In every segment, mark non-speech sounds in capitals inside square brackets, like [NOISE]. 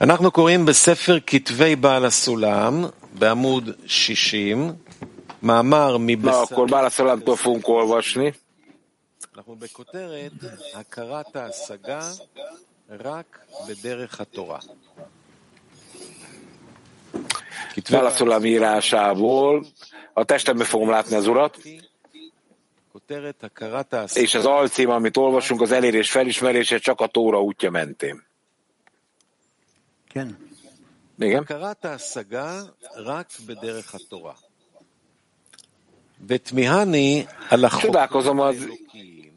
אנחנו קוראים בספר כתבי בעל הסולם, בעמוד 60, מאמר Na, מבשר... akkor Bálaszolámtól fogunk olvasni. אנחנו בכותרת הכרת ההשגה רק בדרך התורה. כתבי בעל Bálaszolám írásából a testemben fogom látni az Urat, כותרת הכרת ההשגה és az alcím, amit olvasunk, az elérés felismerése csak a Tóra útja mentén. החוקים Csodálkozom az האלוקיים,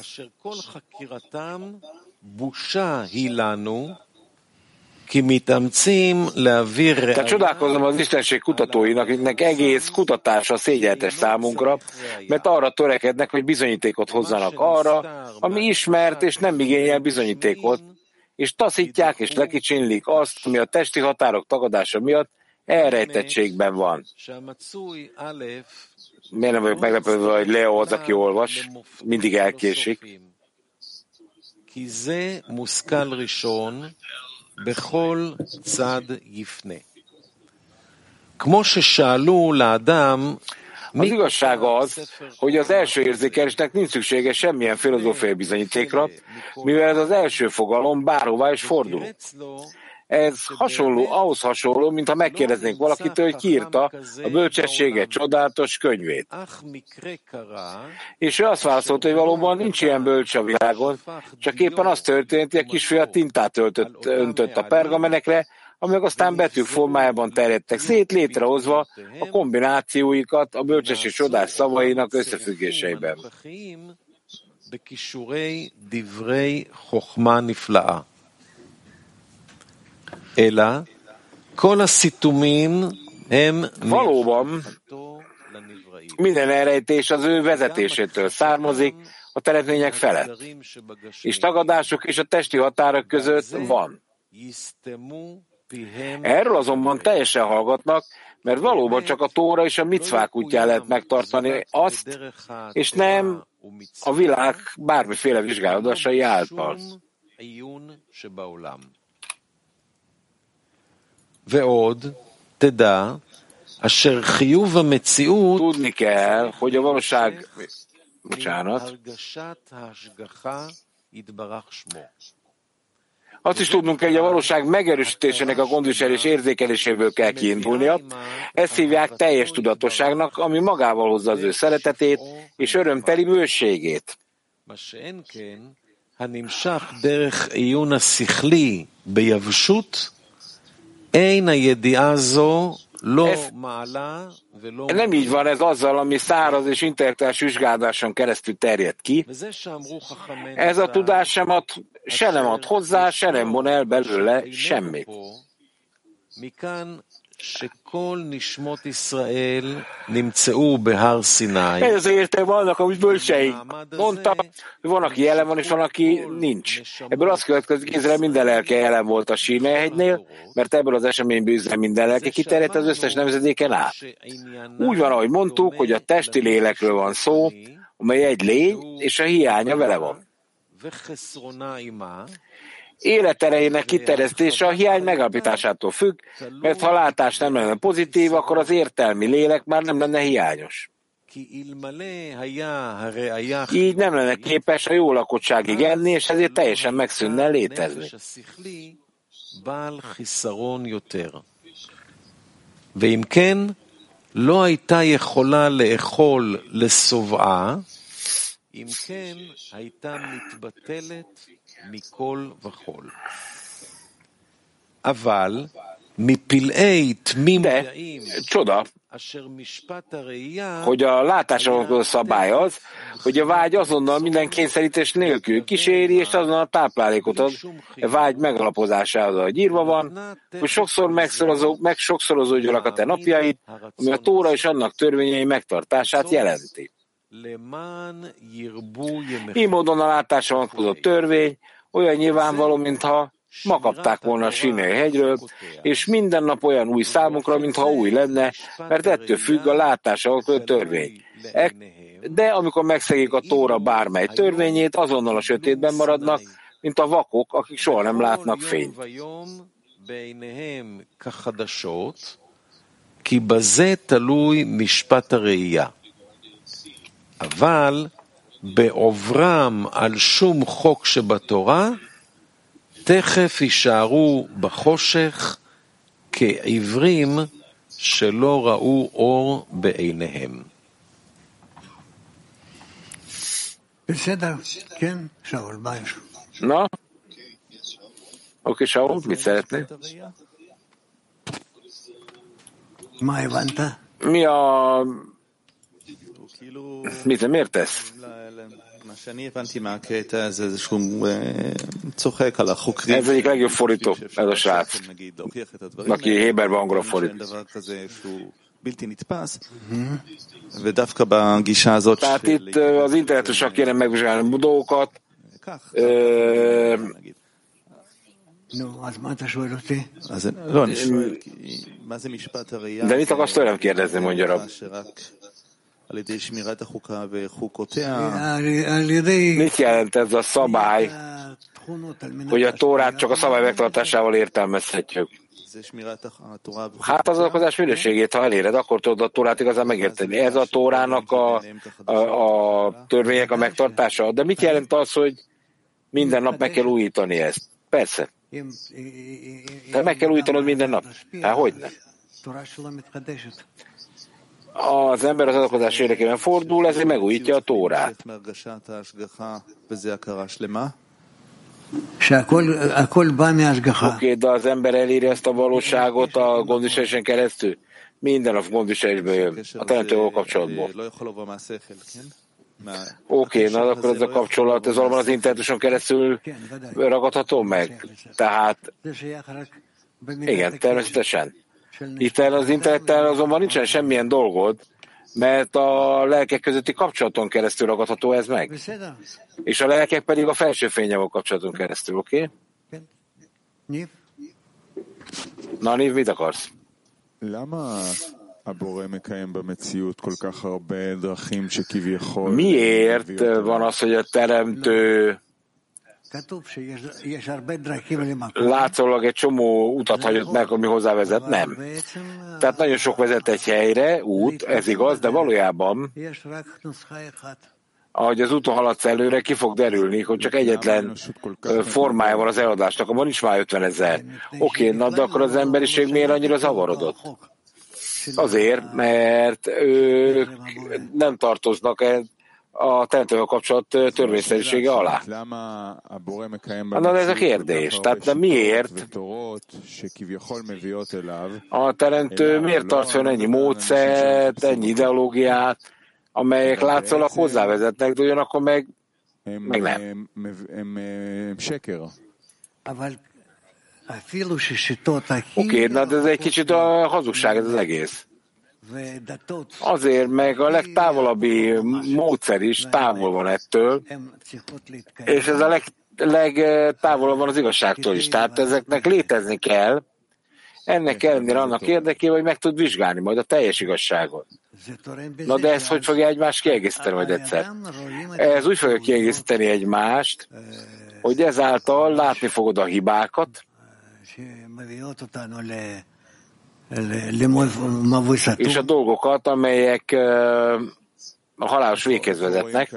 אשר כל חקירתם בושה היא לנו, כי מתאמצים להעביר Tehát ראיה csodálkozom az Istenség kutatóinak, akiknek egész kutatása szégyenletes számunkra, mert arra törekednek, hogy bizonyítékot hozzanak arra, ami ismert és nem igényel bizonyítékot, és taszítják és lekicsinlik azt, ami a testi határok tagadása miatt elrejtettségben van. שהמצוי א' Miért nem vagyok meglepődve, hogy Leo az, aki olvas, mindig elkésik. כי זה מושכל ראשון בכל צד יפנה. כמו ששאלו לאדם, az igazság az, hogy az első érzékelésnek nincs szüksége semmilyen filozófiai bizonyítékra, mivel ez az első fogalom bárhová is fordul. Ez hasonló, ahhoz hasonló, mint ha megkérdeznénk valakitől, hogy kiírta a bölcsessége csodálatos könyvét. És ő azt válaszolta, hogy valóban nincs ilyen bölcs a világon, csak éppen az történt, hogy a kisfia tintát öltött, öntött a pergamenekre, amelyek aztán betűk formájában terjedtek szét, létrehozva a kombinációikat a bölcses és csodás szavainak összefüggéseiben. Valóban minden elrejtés az ő vezetésétől származik, a teremtmények felett, és tagadások és a testi határok között van. Erről azonban teljesen hallgatnak, mert valóban csak a tóra és a micvák útján lehet megtartani azt, és nem a világ bármiféle vizsgálódásai által. Tudni kell, hogy a valóság, bocsánat, azt is tudnunk kell, hogy a valóság megerősítésének a gondviselés érzékeléséből kell kiindulnia. Ezt hívják teljes tudatosságnak, ami magával hozza az ő szeretetét és örömteli bőségét. מה שאין כן, הנמשך דרך עיון השכלי ביבשות, אין הידיעה הזו ez Nem így van ez azzal, ami száraz és intellektuális vizsgáláson keresztül terjed ki. Ez a tudás sem ad, se nem ad hozzá, se nem von el belőle semmit. Ezért vannak amúgy bölcseik. Mondta, van, aki jelen van, és van, aki ninch. Ebből azt következik, Izrael minden lelke jelen volt a Sínehegynél, mert ebből az eseményből Izrael minden lelke kiterjedt az összes nemzedéken át. Úgy van, ahogy mondtuk, hogy a testi lélekről van szó, amely egy lény, és a hiánya vele van וחסרונה עמה, Életerejének kiterjesztése a hiány megalapításától függ, mert ha a látás nem lenne pozitív, akkor az értelmi lélek már nem lenne hiányos. כי אלמלא היה הראייה Így nem lenne képes a jó lakottságig enni, és ezért teljesen megszűnne létezni. הנפש השכלי בעל חיסרון יותר. ואם כן, לא הייתה יכולה לאכול לשובעה, אם כן, הייתה מתבטלת mikol vachol. Aval, de csoda, hogy a látásra szabályoz, hogy a vágy azonnal minden kényszerítés nélkül kíséri, és azonnal táplálékot ad a vágy megalapozásához, ahogy írva van, hogy sokszor megszorozó, meg sokszorozódjanak a te napjaid, ami a tóra és annak törvényei megtartását jelenti. Így módon a látáson alapuló törvény olyan nyilvánvaló, mintha ma kapták volna a Sinai hegyről, és minden nap olyan új számukra, mintha új lenne, mert ettől függ a látása alapuló törvény. E- de amikor megszegik a tóra bármely törvényét, azonnal a sötétben maradnak, mint a vakok, akik soha nem látnak fényt. אבל בעוברם על שום חוק שבתורה, תכף יישארו בחושך כעיוורים שלא ראו אור בעיניהם. בסדר, כן, שאול, מה יש? Oké, Saul, mit szeretné? מה הבנת? A... Mit, miért tesz? Ez egyik legjobb fordító, ez a srác, aki Héberben angolra fordít. Tehát itt az internetesek kéne megvizsgálni dolgokat, de mit akarsz tőlem kérdezni, mondja Rab? Mit jelent ez a szabály, hogy a Tórát csak a szabály megtartásával értelmezhetjük? Hát az alkozás minőségét, ha eléred, akkor tudod a Tórát igazán megérteni. Ez a Tórának a, a, a törvények a megtartása. De mit jelent az, hogy minden nap meg kell újítani ezt? Persze. Te meg kell újítanod minden nap. Hát hogy nem? az ember az adakozás érdekében fordul, ezért megújítja a tórát. Oké, okay, de az ember eléri ezt a valóságot a gondviselésen keresztül? Minden a gondviselésből jön, a teremtővel kapcsolatból. Oké, okay, na akkor ez a kapcsolat, ez valóban az internetuson keresztül ragadható meg. Tehát, igen, természetesen. Itt el az internettel azonban nincsen semmilyen dolgod, mert a lelkek közötti kapcsolaton keresztül ragadható ez meg. És a lelkek pedig a felső fényjavok kapcsolaton keresztül, oké? Okay? Na, Niv, mit akarsz? Miért van az, hogy a teremtő látszólag egy csomó utat hagyott meg, ami hozzávezet, nem. Tehát nagyon sok vezet egy helyre, út, ez igaz, de valójában ahogy az úton haladsz előre, ki fog derülni, hogy csak egyetlen formája van az eladásnak, abban nincs már 50 ezer. Oké, okay, na de akkor az emberiség miért annyira zavarodott? Azért, mert ők nem tartoznak e- a teremtővel kapcsolat törvényszerűsége alá. Na, de ez a kérdés. Tehát de miért a teremtő miért tart fönn ennyi módszert, ennyi ideológiát, amelyek látszólag hozzávezetnek, de ugyanakkor meg, meg nem. Oké, okay, na de ez egy kicsit a hazugság ez az egész. Azért meg a legtávolabbi módszer is távol van ettől, és ez a leg, legtávolabb van az igazságtól is. Tehát ezeknek létezni kell, ennek ellenére annak érdekében, hogy meg tud vizsgálni majd a teljes igazságot. Na de ez hogy fogja egymást kiegészíteni majd egyszer? Ez úgy fogja kiegészíteni egymást, hogy ezáltal látni fogod a hibákat, és a dolgokat, amelyek a halálos véghez vezetnek.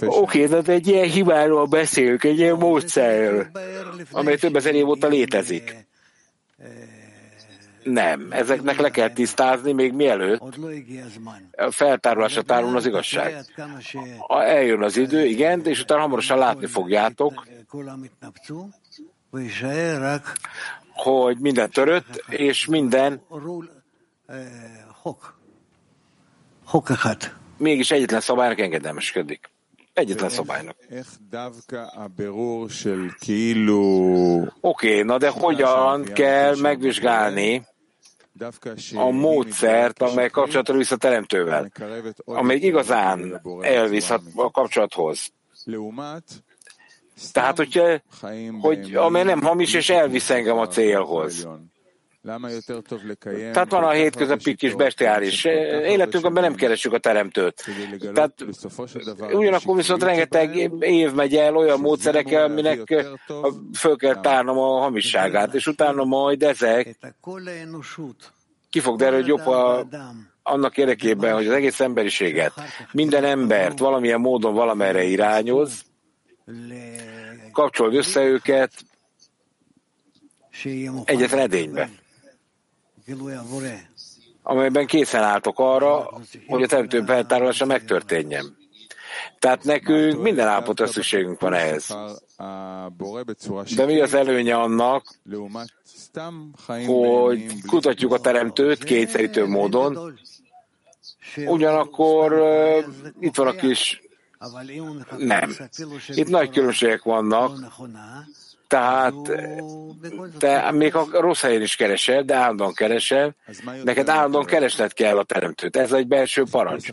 Oké, de hát egy ilyen hibáról beszélünk, egy ilyen módszerről, amely több ezer év óta létezik. Nem, ezeknek le kell tisztázni még mielőtt a feltárulásra tárul az igazság. Eljön az idő, igen, és utána hamarosan látni fogjátok, hogy minden törött, és minden mégis egyetlen szabálynak engedelmeskedik. Egyetlen szabálynak. Oké, okay, na de hogyan kell megvizsgálni a módszert, amely kapcsolatra visz a teremtővel, amely igazán elvisz a kapcsolathoz. Tehát, hogyha, hogy amely nem hamis, és elvisz engem a célhoz. Tehát van a hétköznapi kis bestiális Életünkben nem keresünk a teremtőt. Tehát ugyanakkor viszont rengeteg év megy el olyan módszerekkel, aminek föl kell tárnom a hamisságát, és utána majd ezek ki fog derülni, jobb a annak érdekében, hogy az egész emberiséget, minden embert valamilyen módon valamerre irányoz, kapcsolod össze őket egyetlen edénybe amelyben készen álltok arra, hogy a teremtő feltárolása megtörténjen. Tehát nekünk minden állapotra szükségünk van ehhez. De mi az előnye annak, hogy kutatjuk a teremtőt kétszerítő módon, ugyanakkor itt van a kis nem. Itt nagy különbségek vannak, tehát te még a rossz helyen is keresel, de állandóan keresel, neked állandóan keresned kell a teremtőt. Ez egy belső parancs.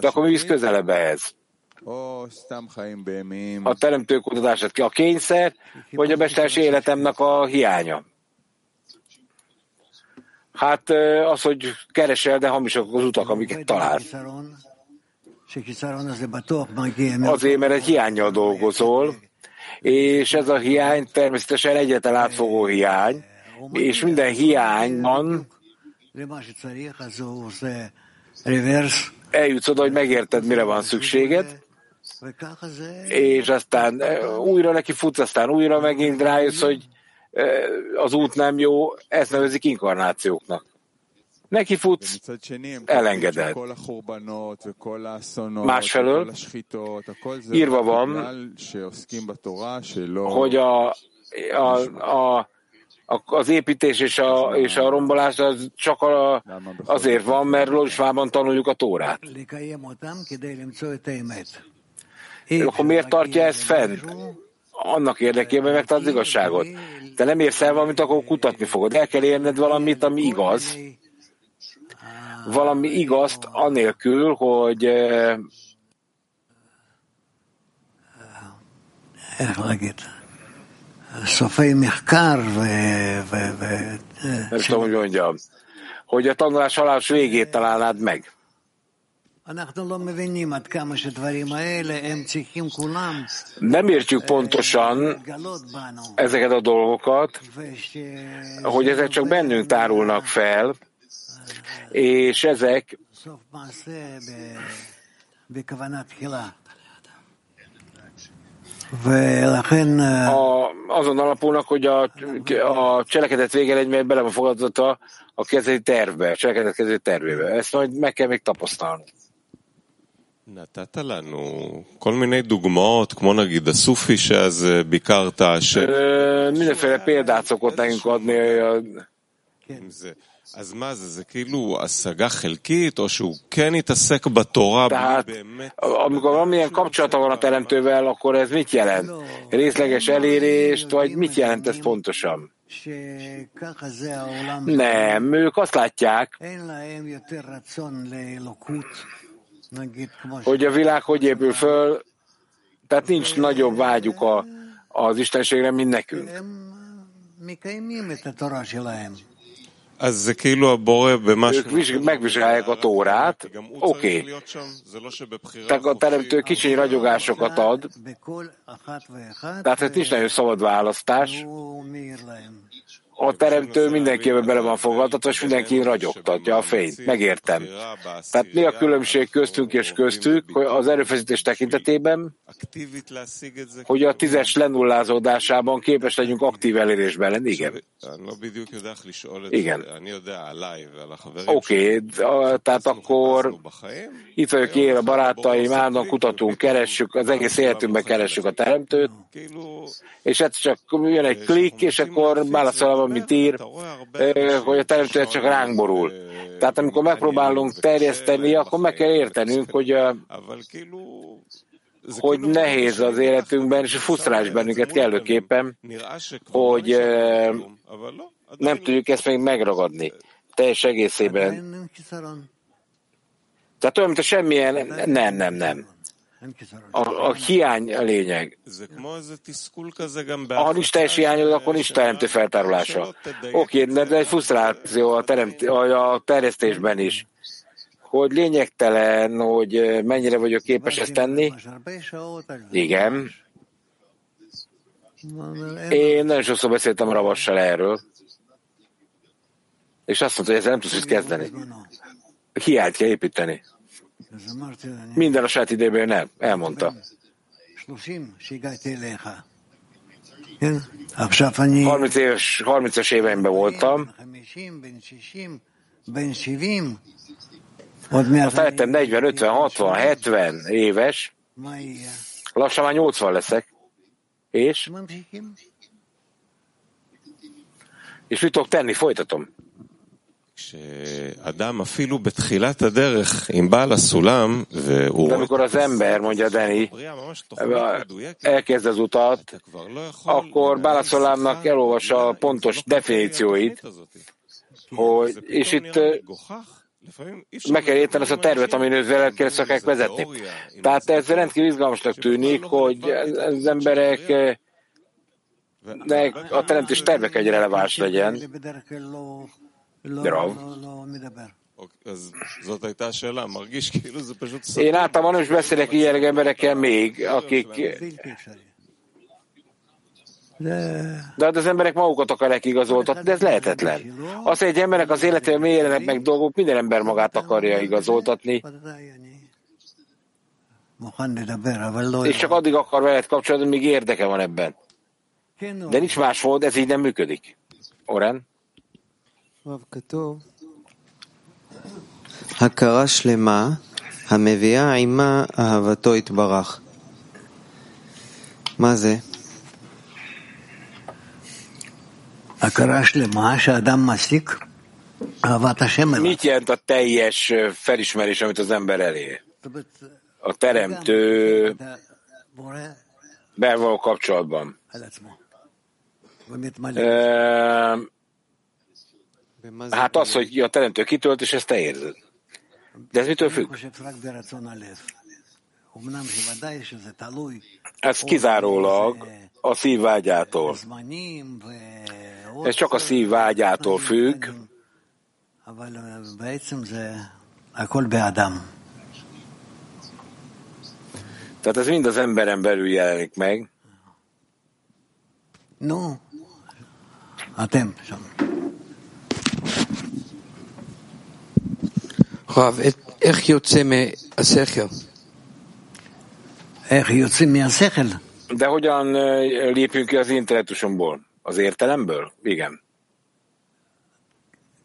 De akkor mi visz közelebb ehhez? A teremtő kutatását a kényszer, vagy a mestersi életemnek a hiánya? Hát az, hogy keresel, de hamisak az utak, amiket talál. Azért, mert egy hiányjal dolgozol, és ez a hiány természetesen egyetlen átfogó hiány, és minden hiányban eljutsz oda, hogy megérted, mire van szükséged, és aztán e, újra neki futsz, aztán újra megint rájössz, hogy e, az út nem jó, ezt nevezik inkarnációknak neki futsz, elengeded. Másfelől írva van, hogy a, a, a, az építés és a, és a rombolás az csak a, azért van, mert Lózsvában tanuljuk a Tórát. Akkor miért tartja ezt fenn? Annak érdekében megtalál az igazságot. Te nem érsz el valamit, akkor kutatni fogod. El kell érned valamit, ami igaz, valami igazt anélkül, hogy eh, nem tudom, hogy mondjam, hogy a tanulás halás végét találnád meg. Nem értjük pontosan ezeket a dolgokat, hogy ezek csak bennünk tárulnak fel, és ezek a, azon alapulnak, hogy a, a cselekedet vége egy bele van fogadva a kezeli tervbe, a cselekedet kezeli tervébe. Ezt majd meg kell még tapasztalni. נתת לנו כל מיני דוגמאות, כמו נגיד הסופי שאז ביקרת, ש... mindenféle példát szokott nekünk adni. אז Tehát, amikor valamilyen kapcsolata van a teremtővel, akkor ez mit jelent? Részleges elérést, vagy mit jelent ez pontosan? Nem, ők azt látják, hogy a világ hogy épül föl, tehát nincs nagyobb vágyuk a, az Istenségre, mint nekünk. Ők megvizsgálják a tórát, oké. Okay. Tehát a teremtő kicsi ragyogásokat ad, tehát ez nincs nagyon szabad választás a teremtő mindenkiben bele van fogadtatva, és mindenki ragyogtatja a fényt. Megértem. Tehát mi a különbség köztünk és köztük hogy az erőfeszítés tekintetében, hogy a tízes lenullázódásában képes legyünk aktív elérésben lenni? Igen. Igen. Oké, okay, tehát akkor itt vagyok én, a barátaim, állandóan kutatunk, keressük, az egész életünkben keressük a teremtőt, és ez csak jön egy klik, és akkor válaszolva amit ír, hogy a teremtő csak ránk borul. Tehát amikor megpróbálunk terjeszteni, akkor meg kell értenünk, hogy hogy nehéz az életünkben, és frusztrálás bennünket kellőképpen, hogy nem tudjuk ezt még megragadni teljes egészében. Tehát olyan, mint a semmilyen, nem, nem, nem. A, a hiány a lényeg. A listás hiányod, akkor nincs teremtő feltárulása. Oké, de egy frusztráció a, teremt, a terjesztésben is hogy lényegtelen, hogy mennyire vagyok képes ezt tenni. Igen. Én nagyon sokszor beszéltem Ravassal erről, és azt mondta, hogy ezzel nem tudsz mit kezdeni. Hiányt kell építeni. Minden a saját idejében nem, elmondta. 30 éves, 30-as éveimben voltam, aztán lettem 40, 50, 60, 70 éves, lassan már 80 leszek. És? És mit tudok tenni? Folytatom. De amikor az ember, mondja Deni, elkezd az utat, akkor Bálaszolámnak elolvassa a pontos definícióit, hogy, és itt meg kell érteni ezt a tervet, amin őt kell szakák vezetni. Tehát ez rendkívül izgalmasnak tűnik, hogy az emberek de a teremtés tervek egy releváns legyen. Rav. Én általában is beszélek ilyen emberekkel még, akik de hát az emberek magukat akarják igazoltatni, de ez lehetetlen. Az, hogy egy embernek az életében mélyének meg dolgok, minden ember magát akarja igazoltatni. És csak addig akar veled kapcsolatban, míg érdeke van ebben. De nincs más mód, ez így nem működik. Oren? הכרה שלמה המביאה עימה אהבתו יתברך. מה זה? הכרה שלמה שאדם מסיק אהבת השם אליו. Mit jelent a teljes felismerés, amit az ember elér? A teremtő belvaló kapcsolatban. Hát az, hogy a teremtő kitölt, és ezt te érzed. De ez mitől függ? Ez kizárólag a szív vágyától. Ez csak a szív vágyától függ. Tehát ez mind az emberen belül jelenik meg. No, a templom. רב, איך יוצא מהשכל? איך יוצאים מהשכל? De hogyan lépünk ki az intellektusomból? Az értelemből? Igen.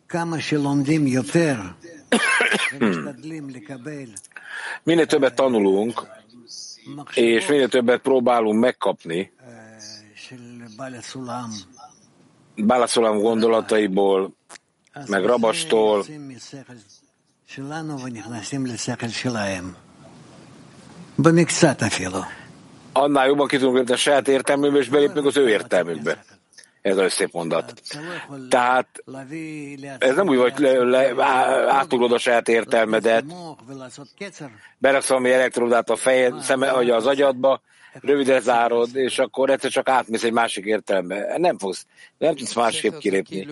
[COUGHS] כמה שלומדים יותר ומשתדלים לקבל Minél többet tanulunk, és minél többet próbálunk megkapni של בעל הסולם, Bálaszolam gondolataiból, meg Rabastól, annál jobban ki tudunk lépni a saját értelmünkbe, és belépünk az ő értelmükbe. Ez a szép mondat. Tehát ez nem úgy, hogy le, le, átugrod a saját értelmedet, beraksz valami elektrodát a fejed, szeme, vagy az agyadba, rövidre zárod, és akkor egyszer csak átmész egy másik értelembe. Nem fogsz, nem tudsz másképp kilépni.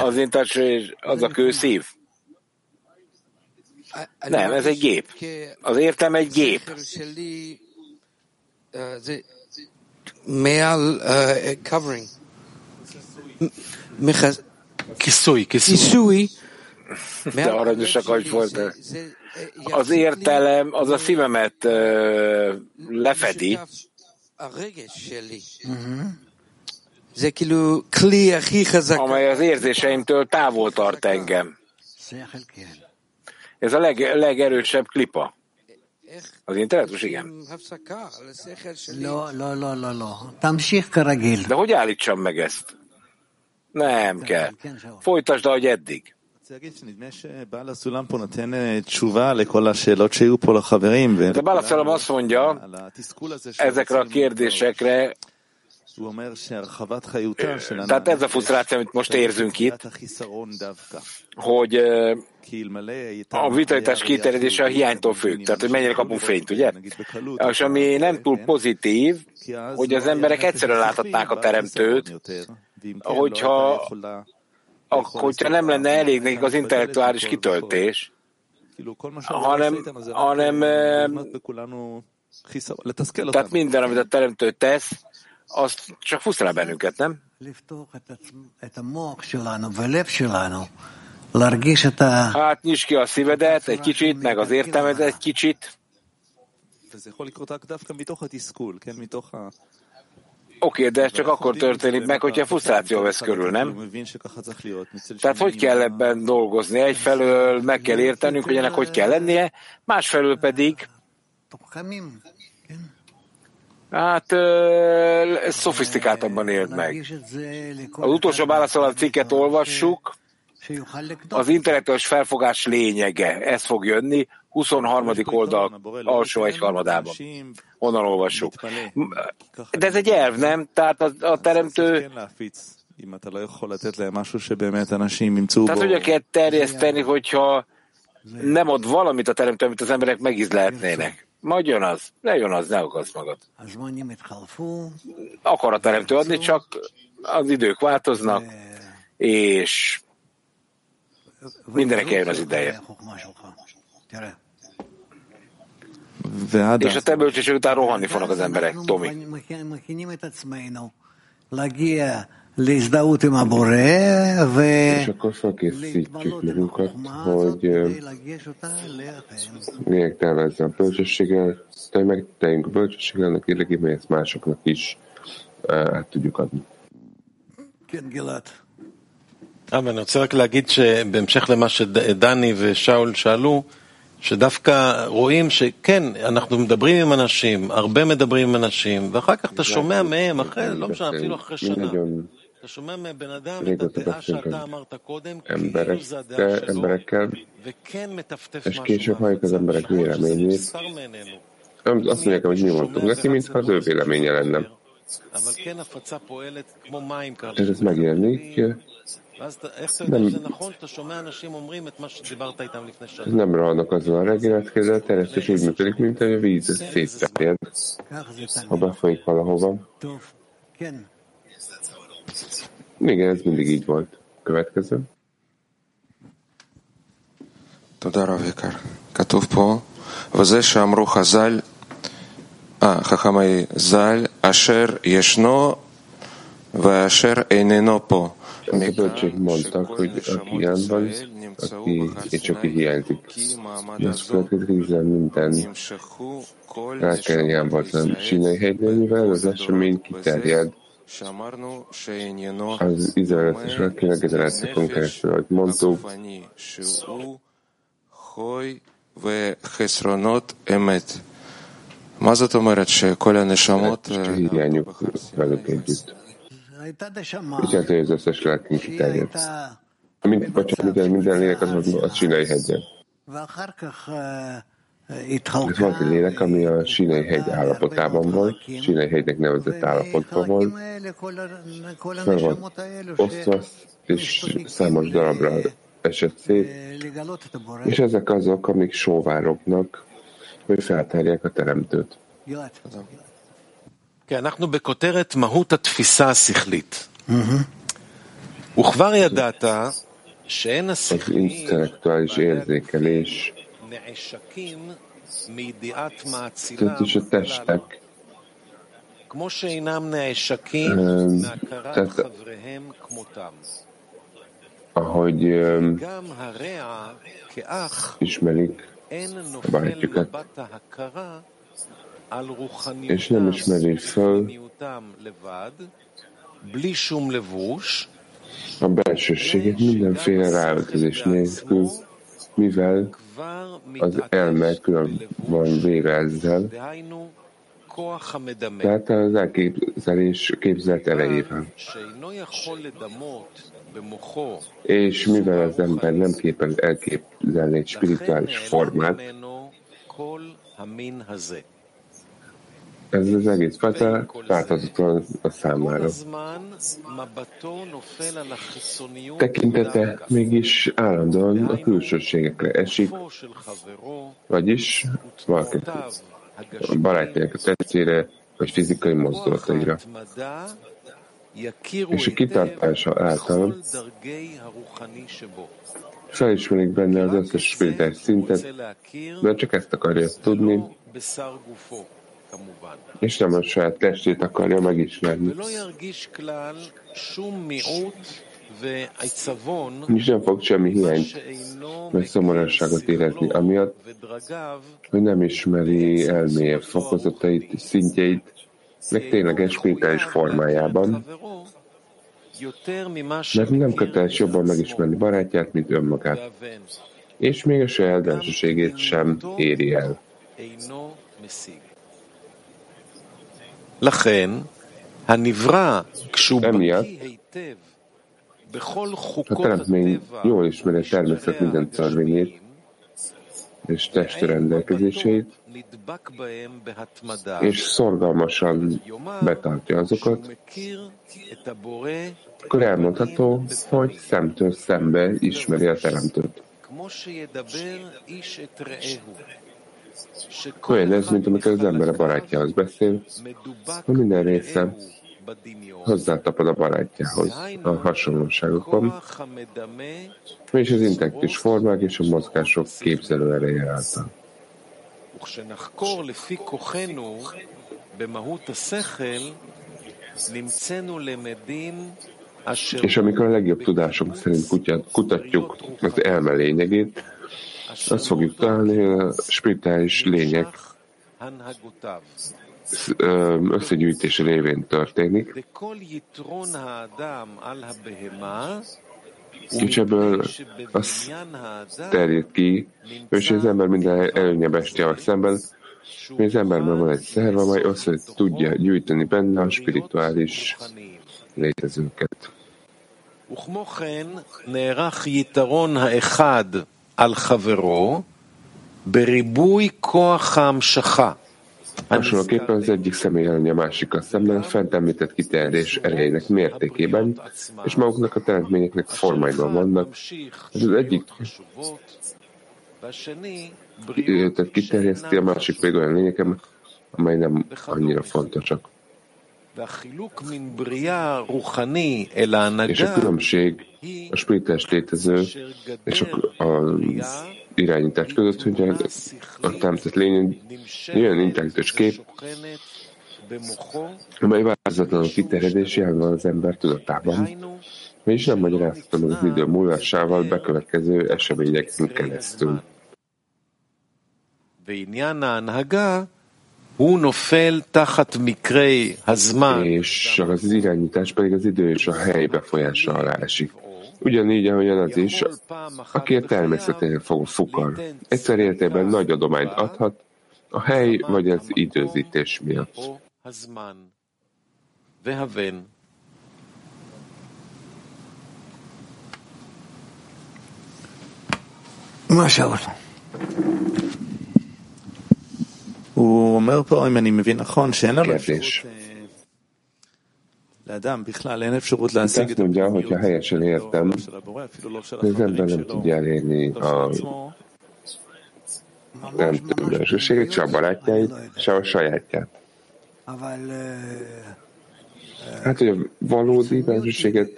Az intás az a kőszív. Nem, ez egy gép. Az értem egy gép. Meal covering. Kiszúj, kiszúj. De aranyosak, ahogy volt. Eh. Az értelem az a szívemet eh, lefedi. Uh-huh amely az érzéseimtől távol tart engem. Ez a leg, legerősebb klipa. Az internetus, igen. De hogy állítsam meg ezt? Nem kell. Folytasd, ahogy eddig. De Bál azt mondja, ezekre a kérdésekre Eh, tehát ez a frusztráció, amit most érzünk itt, hogy eh, a vitalitás kiterjedése a hiánytól függ, tehát hogy mennyire kapunk fényt, ugye? És ami nem túl pozitív, hogy az emberek egyszerűen láthatnák a teremtőt, hogyha, hogyha nem lenne elég nekik az intellektuális kitöltés, hanem, hanem eh, tehát minden, amit a teremtő tesz, az csak fusztrál bennünket, nem? Hát nyisd ki a szívedet egy kicsit, meg az értelmed egy kicsit. Oké, okay, de ez csak akkor történik meg, hogyha frusztráció vesz körül, nem? Tehát hogy kell ebben dolgozni? Egyfelől meg kell értenünk, hogy ennek hogy kell lennie, másfelől pedig Hát ezt szofisztikáltabban éld meg. Az utolsó válaszol a cikket olvassuk. Az intellektuális felfogás lényege. Ez fog jönni 23. oldal alsó egyharmadában. Onnan olvassuk. De ez egy elv, nem? Tehát a, a teremtő tehát, hogy kell terjeszteni, hogyha nem ad valamit a teremtő, amit az emberek megízlelhetnének. Majd jön az. Ne jön az, ne okozd magad. Akar a teremtő adni, csak az idők változnak, és mindenek eljön az ideje. És a te bölcsesség után rohanni fognak az emberek, Tomi. És akkor felkészítjük magunkat, hogy miért tervezze a bölcsességgel, te meg tegyünk a bölcsességgel, annak érdekében, hogy ezt másoknak is ö, át tudjuk adni. כן, גלעד. אבל אני רוצה רק להגיד שבהמשך למה שדני ושאול שאלו, שדווקא רואים שכן, אנחנו מדברים עם אנשים, הרבה מדברים עם אנשים, ואחר כך אתה שומע מהם, אחרי, לא משנה, אפילו אחרי שנה, védetetettünk emberekkel, emberekkel, és később halljuk az emberek véleményét. Azt mondják, hogy mi mondtunk neki, mintha az ő véleménye lenne. És ez megjelenik, nem, Ez nem rohannak azon a reggeletkezel, terjesztés úgy működik, mint hogy a víz szétterjed, ha befolyik valahova. טוב, כן. Igen, ez mindig így volt. Következő. תודה רב יקר. כתוב פה, וזה שאמרו חז"ל, אה, חכמי ז"ל, אשר ישנו ואשר איננו פה. Az a bölcsék mondtak, hogy aki jelen van, aki és aki hiányzik. És azt következik, hogy Izrael minden נמשכו כל rákeljen volt a sínai hegynél, mivel az esemény kiterjed שאמרנו שעניינו az izraelites generációkon keresztül, ahogy mondtuk, הגופני, שהוא חוי וחסרונות אמת. מה זאת אומרת שכל הנשמות és אה, hiányuk velük együtt. הייתה נשמה És hát, hogy az összes lelkünk שהיא kiterjed. הייתה... Mind, bocsánat, minden, minden lélek az volt a sínai hegyen. ואחר כך אה, Ez volt egy lélek, ami a sínai hegy állapotában volt, sínai hegynek nevezett állapotban volt, fel volt osztva, és számos darabra esett szét, לגלות את הבורא. és ezek azok, amik sóvárognak, hogy feltárják a teremtőt. גלעד. כן, אנחנו בכותרת מהות התפיסה השכלית. וכבר ידעת שאין Az השכלים intellektuális érzékelés, נעשקים מידיעת tehát is a testek. Tehát ahogy ismerik a barátjukat, és nem ismeri föl a belsőséget mindenféle ráöltözés nélkül, mivel az elme külön van véve ezzel, tehát az elképzelés képzelt erejével. És mivel az ember nem képes elképzelni egy spirituális formát, ez az egész fajta láthatatlan a számára. Tekintete mégis állandóan a külsőségekre esik, vagyis valaki a barátjának a tetszére, vagy fizikai mozdulataira. És a kitartása által felismerik benne az összes spirituális szintet, de csak ezt akarja tudni, és nem a saját testét akarja megismerni. És nem fog semmi hiányt vagy szomorúságot érezni, amiatt, hogy nem ismeri elmélyebb fokozatait, szintjeit, meg tényleges spirituális formájában, mert nem köteles jobban megismerni barátját, mint önmagát, és még a saját bensőségét sem éri el. Emiatt a teremtmény jól ismeri a természet minden törvényét és testi rendelkezéseit, és szorgalmasan betartja azokat, akkor elmondható, hogy szemtől szembe ismeri a teremtőt. Olyan ez, mint amikor az ember a barátjához beszél, hogy minden része hozzátapad a barátjához a hasonlóságokon, és az intellektus formák és a mozgások képzelő ereje által. És amikor a legjobb tudásunk szerint kutatjuk az elme lényegét, azt fogjuk találni, hogy a spirituális lények összegyűjtése révén történik, és ebből az terjed ki, és az ember minden előnye bestiával szemben, hogy az emberben van egy szerv, amely össze tudja gyűjteni benne a spirituális létezőket. וכמו כן נערך יתרון האחד על חברו בריבוי כוח ההמשכה. Hasonlóképpen az egyik személy előnye a másikkal szemben fent említett kiterjedés erejének mértékében, és maguknak a teremtményeknek formáiban vannak. Ez az egyik tehát kiterjeszti, a másik pedig olyan lényeken, amely nem annyira fontosak. És a különbség a spirituális létező és a, a irányítás között, hogy a, a teremtett lény olyan intellektus kép, amely változatlanul kiterjedés jelen van az ember tudatában, és nem magyarázható meg az idő múlásával bekövetkező eseményeken keresztül. És az irányítás pedig az idő és a hely befolyása alá esik. Ugyanígy, ahogyan az is, aki a természetén fog fukar. Egyszer életében nagy adományt adhat, a hely vagy az időzítés miatt. מה Kérdés. Azt mondja, hogyha helyesen értem, az ember nem tudja elérni a nem belsőségét, se a barátjait, se a sajátját. Hát, hogy a valódi belsőséget,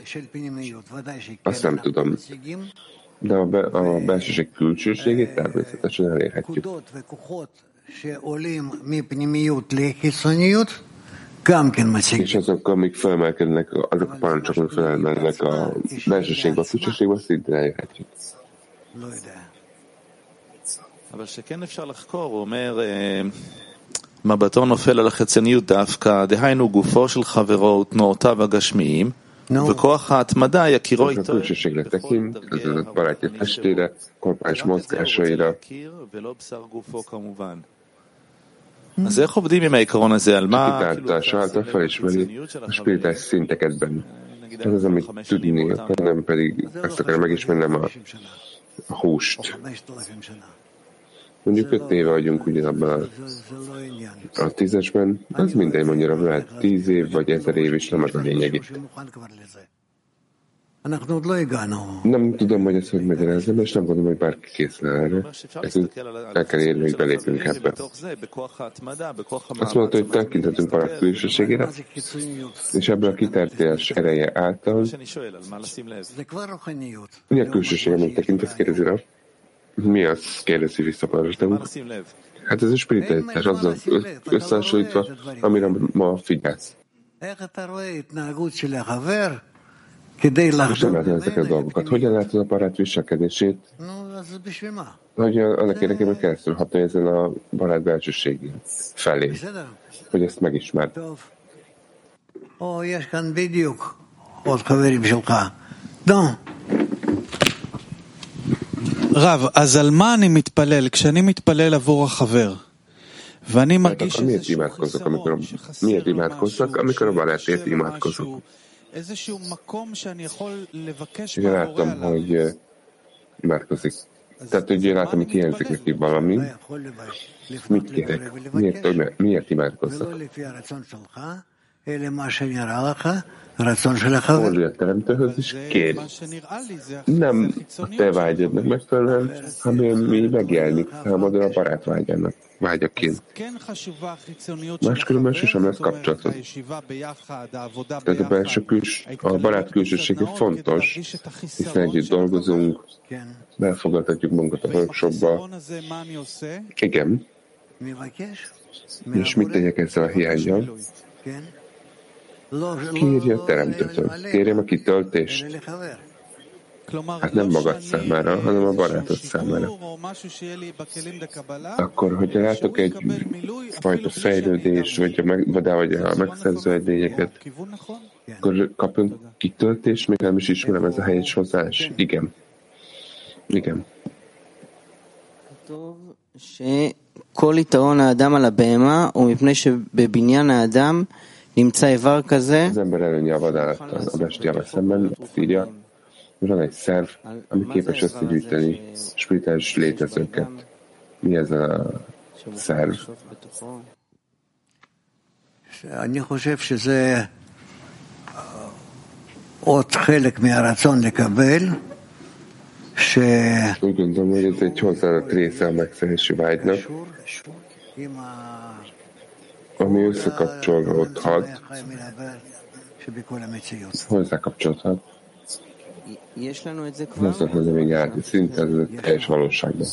azt nem tudom. De a, be, a belsőség külsőségét természetesen elérhetjük. És azok, amik felemelkednek, azok a parancsok, amik felemelkednek a belsőségbe, a külsőségbe, szintén elérhetjük. אבל שכן אפשר לחקור, הוא אומר, מבטו נופל על החיצוניות דווקא, דהיינו גופו של חברו ותנועותיו הגשמיים, וכוח ההתמדה יכירו איתו בכל ולא בשר גופו כמובן. Kitartása által felismeri a spirituális szinteket benne. Ez az, amit tudni, nem pedig ezt akarom megismernem a, a húst. Mondjuk öt éve vagyunk ugyanabban a, a tízesben, az mindegy, mondja, lehet tíz év vagy ezer év is nem az a lényeg itt. Nem tudom, hogy ezt hogy magyarázom, és nem gondolom, hogy bárki készül erre. Ezért el kell érni, hogy belépünk ebbe. Azt mondta, hogy tekinthetünk a külsőségére, és ebből a kitertés ereje által mi a külsőség, amit tekintesz, kérdezi rá? Mi az? Kérdezi vissza. Hát ez a spiritualitás, azzal összehasonlítva, amire ma figyelsz. És nem látni ezeket a dolgokat. Hogyan látod a barát viselkedését? Hogy annak érdekében, hogy keresztül hatni ezen a barát belsőségén felé, hogy ezt megismerd. או יש כאן בדיוק עוד חברים שלך. לא. רב, אז על מה אני מתפלל? כשאני מתפלל עבור החבר, ואני מרגיש miért imádkozok, amikor, miért imádkozok, amikor a Ugye láttam, hogy imádkozik. Eh, Tehát, hogy én látom, hogy hiányzik neki valami. Mit kérek? Miért, miért imádkozzak? Fordulj a teremtőhöz, és kérj. Nem a te vágyadnak megfelelően, hanem mi megjelenik számodra a barát vágyának, vágyaként. Máskülönben sosem lesz kapcsolatod. Tehát a belső küls, a barát külsősége fontos, hiszen együtt dolgozunk, befogadhatjuk magunkat a workshopba. Igen. És mit tegyek ezzel a hiányjal? Kérje a teremtőtől, kérjem a kitöltést. Hát nem magad számára, hanem a barátod számára. Akkor, hogyha látok egy fajta fejlődés, vagy a, meg, vagy a megszerző edényeket, akkor kapunk kitöltést, még nem is ismerem ez a helyes hozzás. Igen. Igen. שכל יתרון האדם על הבהמה הוא מפני שבבניין האדם נמצא איבר כזה. Az ember előnye a vadállattal, a bestiával szemben, azt írja, van egy szerv, ami képes összegyűjteni spirituális létezőket. Mi ez a szerv? אני חושב שזה עוד חלק מהרצון לקבל, ש... Úgy gondolom, hogy ez egy hozzáadott része a megszerzési vágynak, ami összekapcsolódhat, hozzákapcsolódhat. Hozzá még át, szinte ez a teljes valóságban.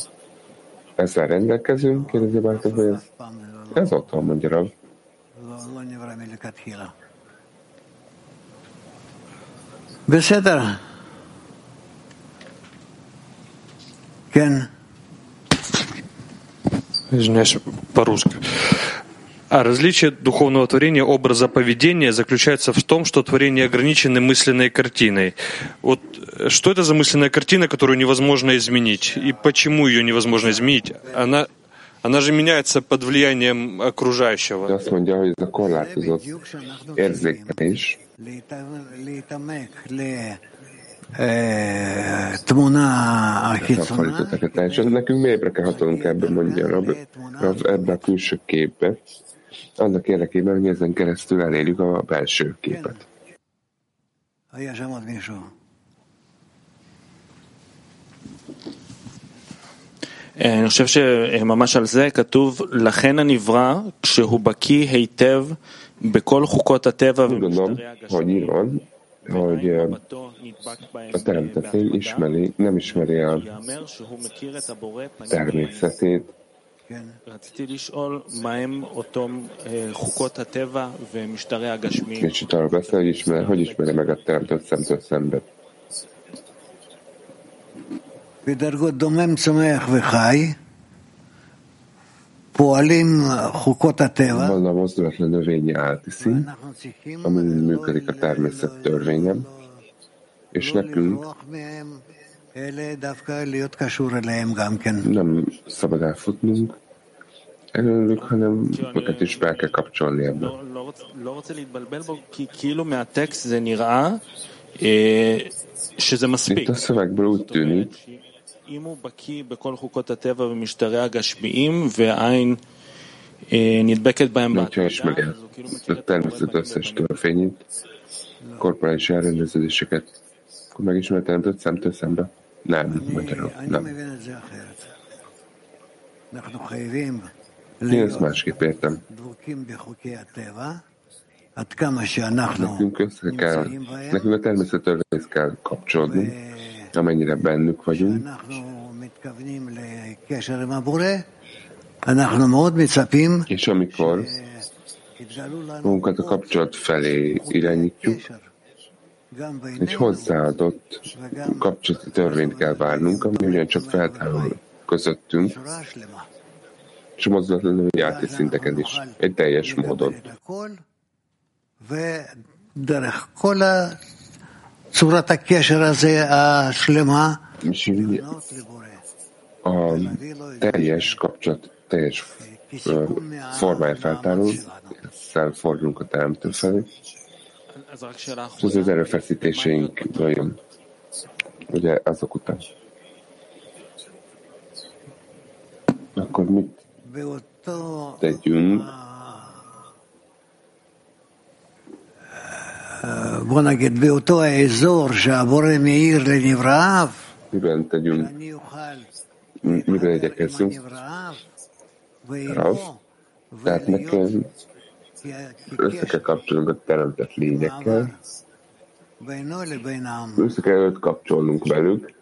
Ezzel rendelkezünk, kérdezi Bártok, hogy ez, ez ott van, mondja Rab. בסדר. כן. Извиняюсь, по-русски. А различие духовного творения образа поведения заключается в том, что творение ограничены мысленной картиной. Вот что это за мысленная картина, которую невозможно изменить? И почему ее невозможно изменить? Она, она же меняется под влиянием окружающего. Ez a korlátozott érzékelés és nekünk kell ebbe, mondja Rab, Rab ebbe a külső képbe, annak érdekében, hogy ezen keresztül elérjük a belső képet. אני חושב שממש על זה כתוב, לכן הנברא, כשהוא בקיא היטב בכל חוקות הטבע ומשטרי הגשמים, hogy a teremtetmény ismeri, nem ismeri a természetét, רציתי לשאול מהם אותם חוקות הטבע ומשטרי הגשמים. És itt arról beszél, hogy, ismer, hogy ismeri meg a teremtett szemtől szembe. בדרגות דומם צומח וחי פועלים חוקות הטבע. Van a mozdulatlan növényi áltiszi, ami működik a természet törvényem, és nekünk nem szabad elfutnunk előlük, hanem őket is be kell kapcsolni ebbe. Itt a szövegből úgy tűnik, אם הוא בקיא בכל חוקות הטבע ומשטרי הגשמיים והעין אה, נדבקת bהם Hogyha ismeri a természet összes törvényét, korporális elrendeződéseket, akkor megismeri a teremtett szemtől szembe? Nem, nem. Én ezt másképp értem. Nekünk össze kell, nekünk a természet törvényhez kell kapcsolódni, amennyire bennük vagyunk, és amikor magunkat a kapcsolat felé irányítjuk, egy hozzáadott kapcsolati törvényt kell várnunk, ami ugyancsak feltárul közöttünk, és mozdulatlanul játék szinteken is, egy teljes módon. És a teljes kapcsolat teljes formája feltárul, ezzel fordulunk a teremtő felé, és ez az erőfeszítéseink jön, ugye azok után. Akkor mit tegyünk? בוא נגיד, באותו האזור שהבורא מאיר לנבראיו, Miben tegyünk? Miben igyekezzünk? Rav. Tehát meg kell, össze kell kapcsolnunk a teremtett lényekkel, össze kell őt kapcsolnunk velük,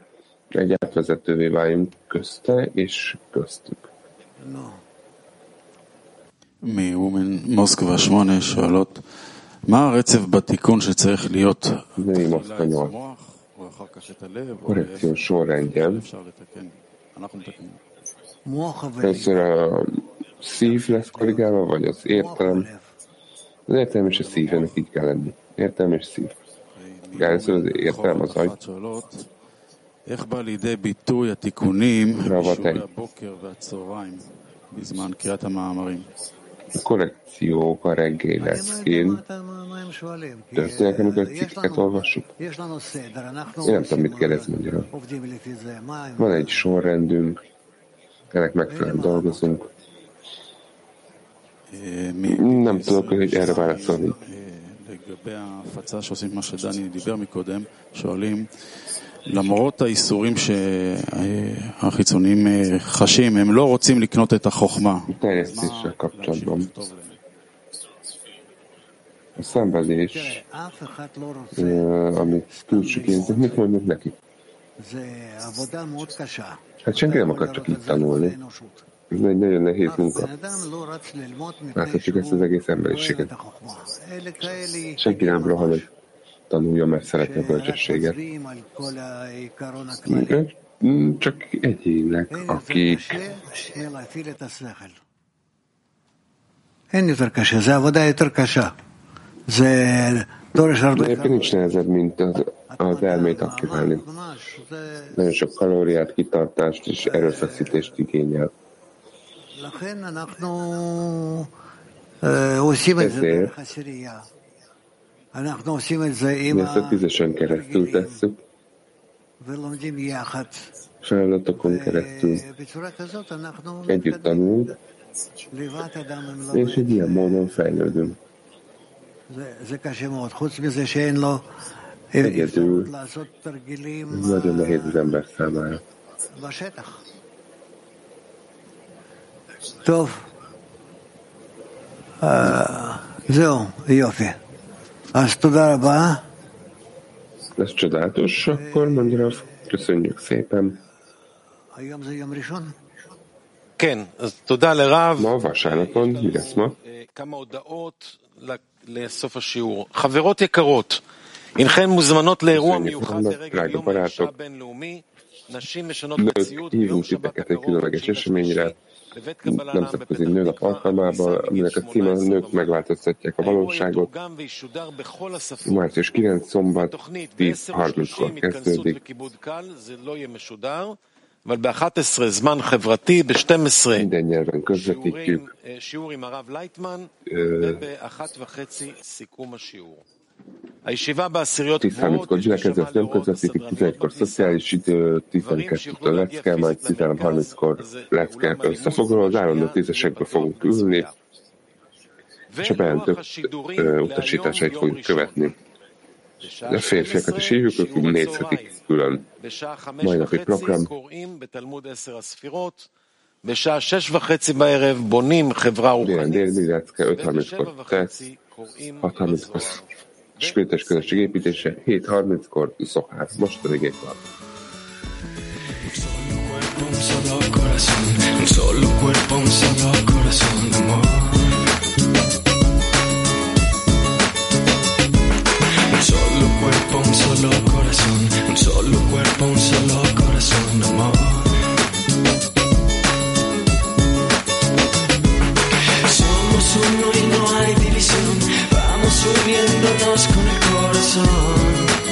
egy átvezetővé váljunk közte és köztük. מאומן מוסקבה שמונה שואלות, מה הרצף בתיקון שצריך להיות? Női Moszkva 8. Korrekció sorrendjen. Először a szív lesz korrigálva, vagy az értelem. az értelem és a szívnek így kell lenni. Értelem és szív. Először az értelem az agy. Ravatej. A korrekciók a reggeleskén történnek, amikor cikket olvassuk. Én nem tudom, mit kérdez magyarul. Van egy sorrendünk, ennek megfelelően dolgozunk. Nem tudok, hogy erre válaszolni. לגבי ההפצה שעושים מה שדני דיבר מקודם, שואלים, למרות האיסורים שהחיצוניים חשים, הם לא רוצים לקנות את החוכמה. Terjesztéssel kapcsolatban. A szenvedés, ö, amit külsőként, mit mondjuk neki? Hát senki nem akar csak így tanulni. Ez egy nagyon nehéz munka. Láthatjuk ezt az egész emberiséget. Senki nem rohan, hogy tanulja, mert szeretne a bölcsességet. Ők mm, csak egyének, akik אין יותר קשה, זה עבודה יותר קשה. זה דורש הרבה... De éppen nincs nehezebb, mint az, az elmét aktiválni. Nagyon sok kalóriát, kitartást és erőfeszítést igényel. Ezért mi ezt a tízesen keresztül tesszük, feladatokon keresztül együtt tanulunk, és egy ilyen módon fejlődünk. Egyedül nagyon nehéz az ember számára. טוב, אה, זהו, יופי. אז תודה רבה. Значит, да, тоже היום זה יום ראשון? כן, אז תודה לרב. Э, כמה הודעות לסוף השיעור. חברות יקרות, הנכן מוזמנות לאירוע מיוחד לרגע יום האישה הבינלאומי. נשים משנות Nők, מציאות ביום hívunk שבת titeket egy הקרוב, különleges תשיעית eseményre, השלישי, בבית קבלה לעם nemzetközi בפתח nőnap תקווה, alkalmával, הכניסה aminek a מגיל címe a 18 Nők ומעלה. megváltoztatják a האירוע valóságot. יתורגם וישודר בכל השפות. Március 9 szombat תוכנית ב-10:30 10.30-kor התכנסות kezdődik. לכיבוד קל, זה לא יהיה משודר, אבל ב-11 זמן חברתי, ב-12 Minden nyelven közvetítjük. שיעורים, אה, שיעור עם הרב לייטמן, Ö, וב-13 סיכום השיעור. 10.30-kor gyülekezet nem közvetítik, 11-kor szociális idő, 12-től lecke, majd 13.30-kor lecke összefoglaló, az állandó tízesekbe fogunk ülni, és a bejelentők utasításait fogjuk követni. A férfiakat is hívjuk, ők nézhetik külön. Mai napi program. Délen dél, lecke, 5.30-kor tesz, 6.30-kor spirites közösség építése, 7.30-kor szokás. Most pedig itt van. Solo cuerpo, solo uno y vamos uniéndonos con el corazón.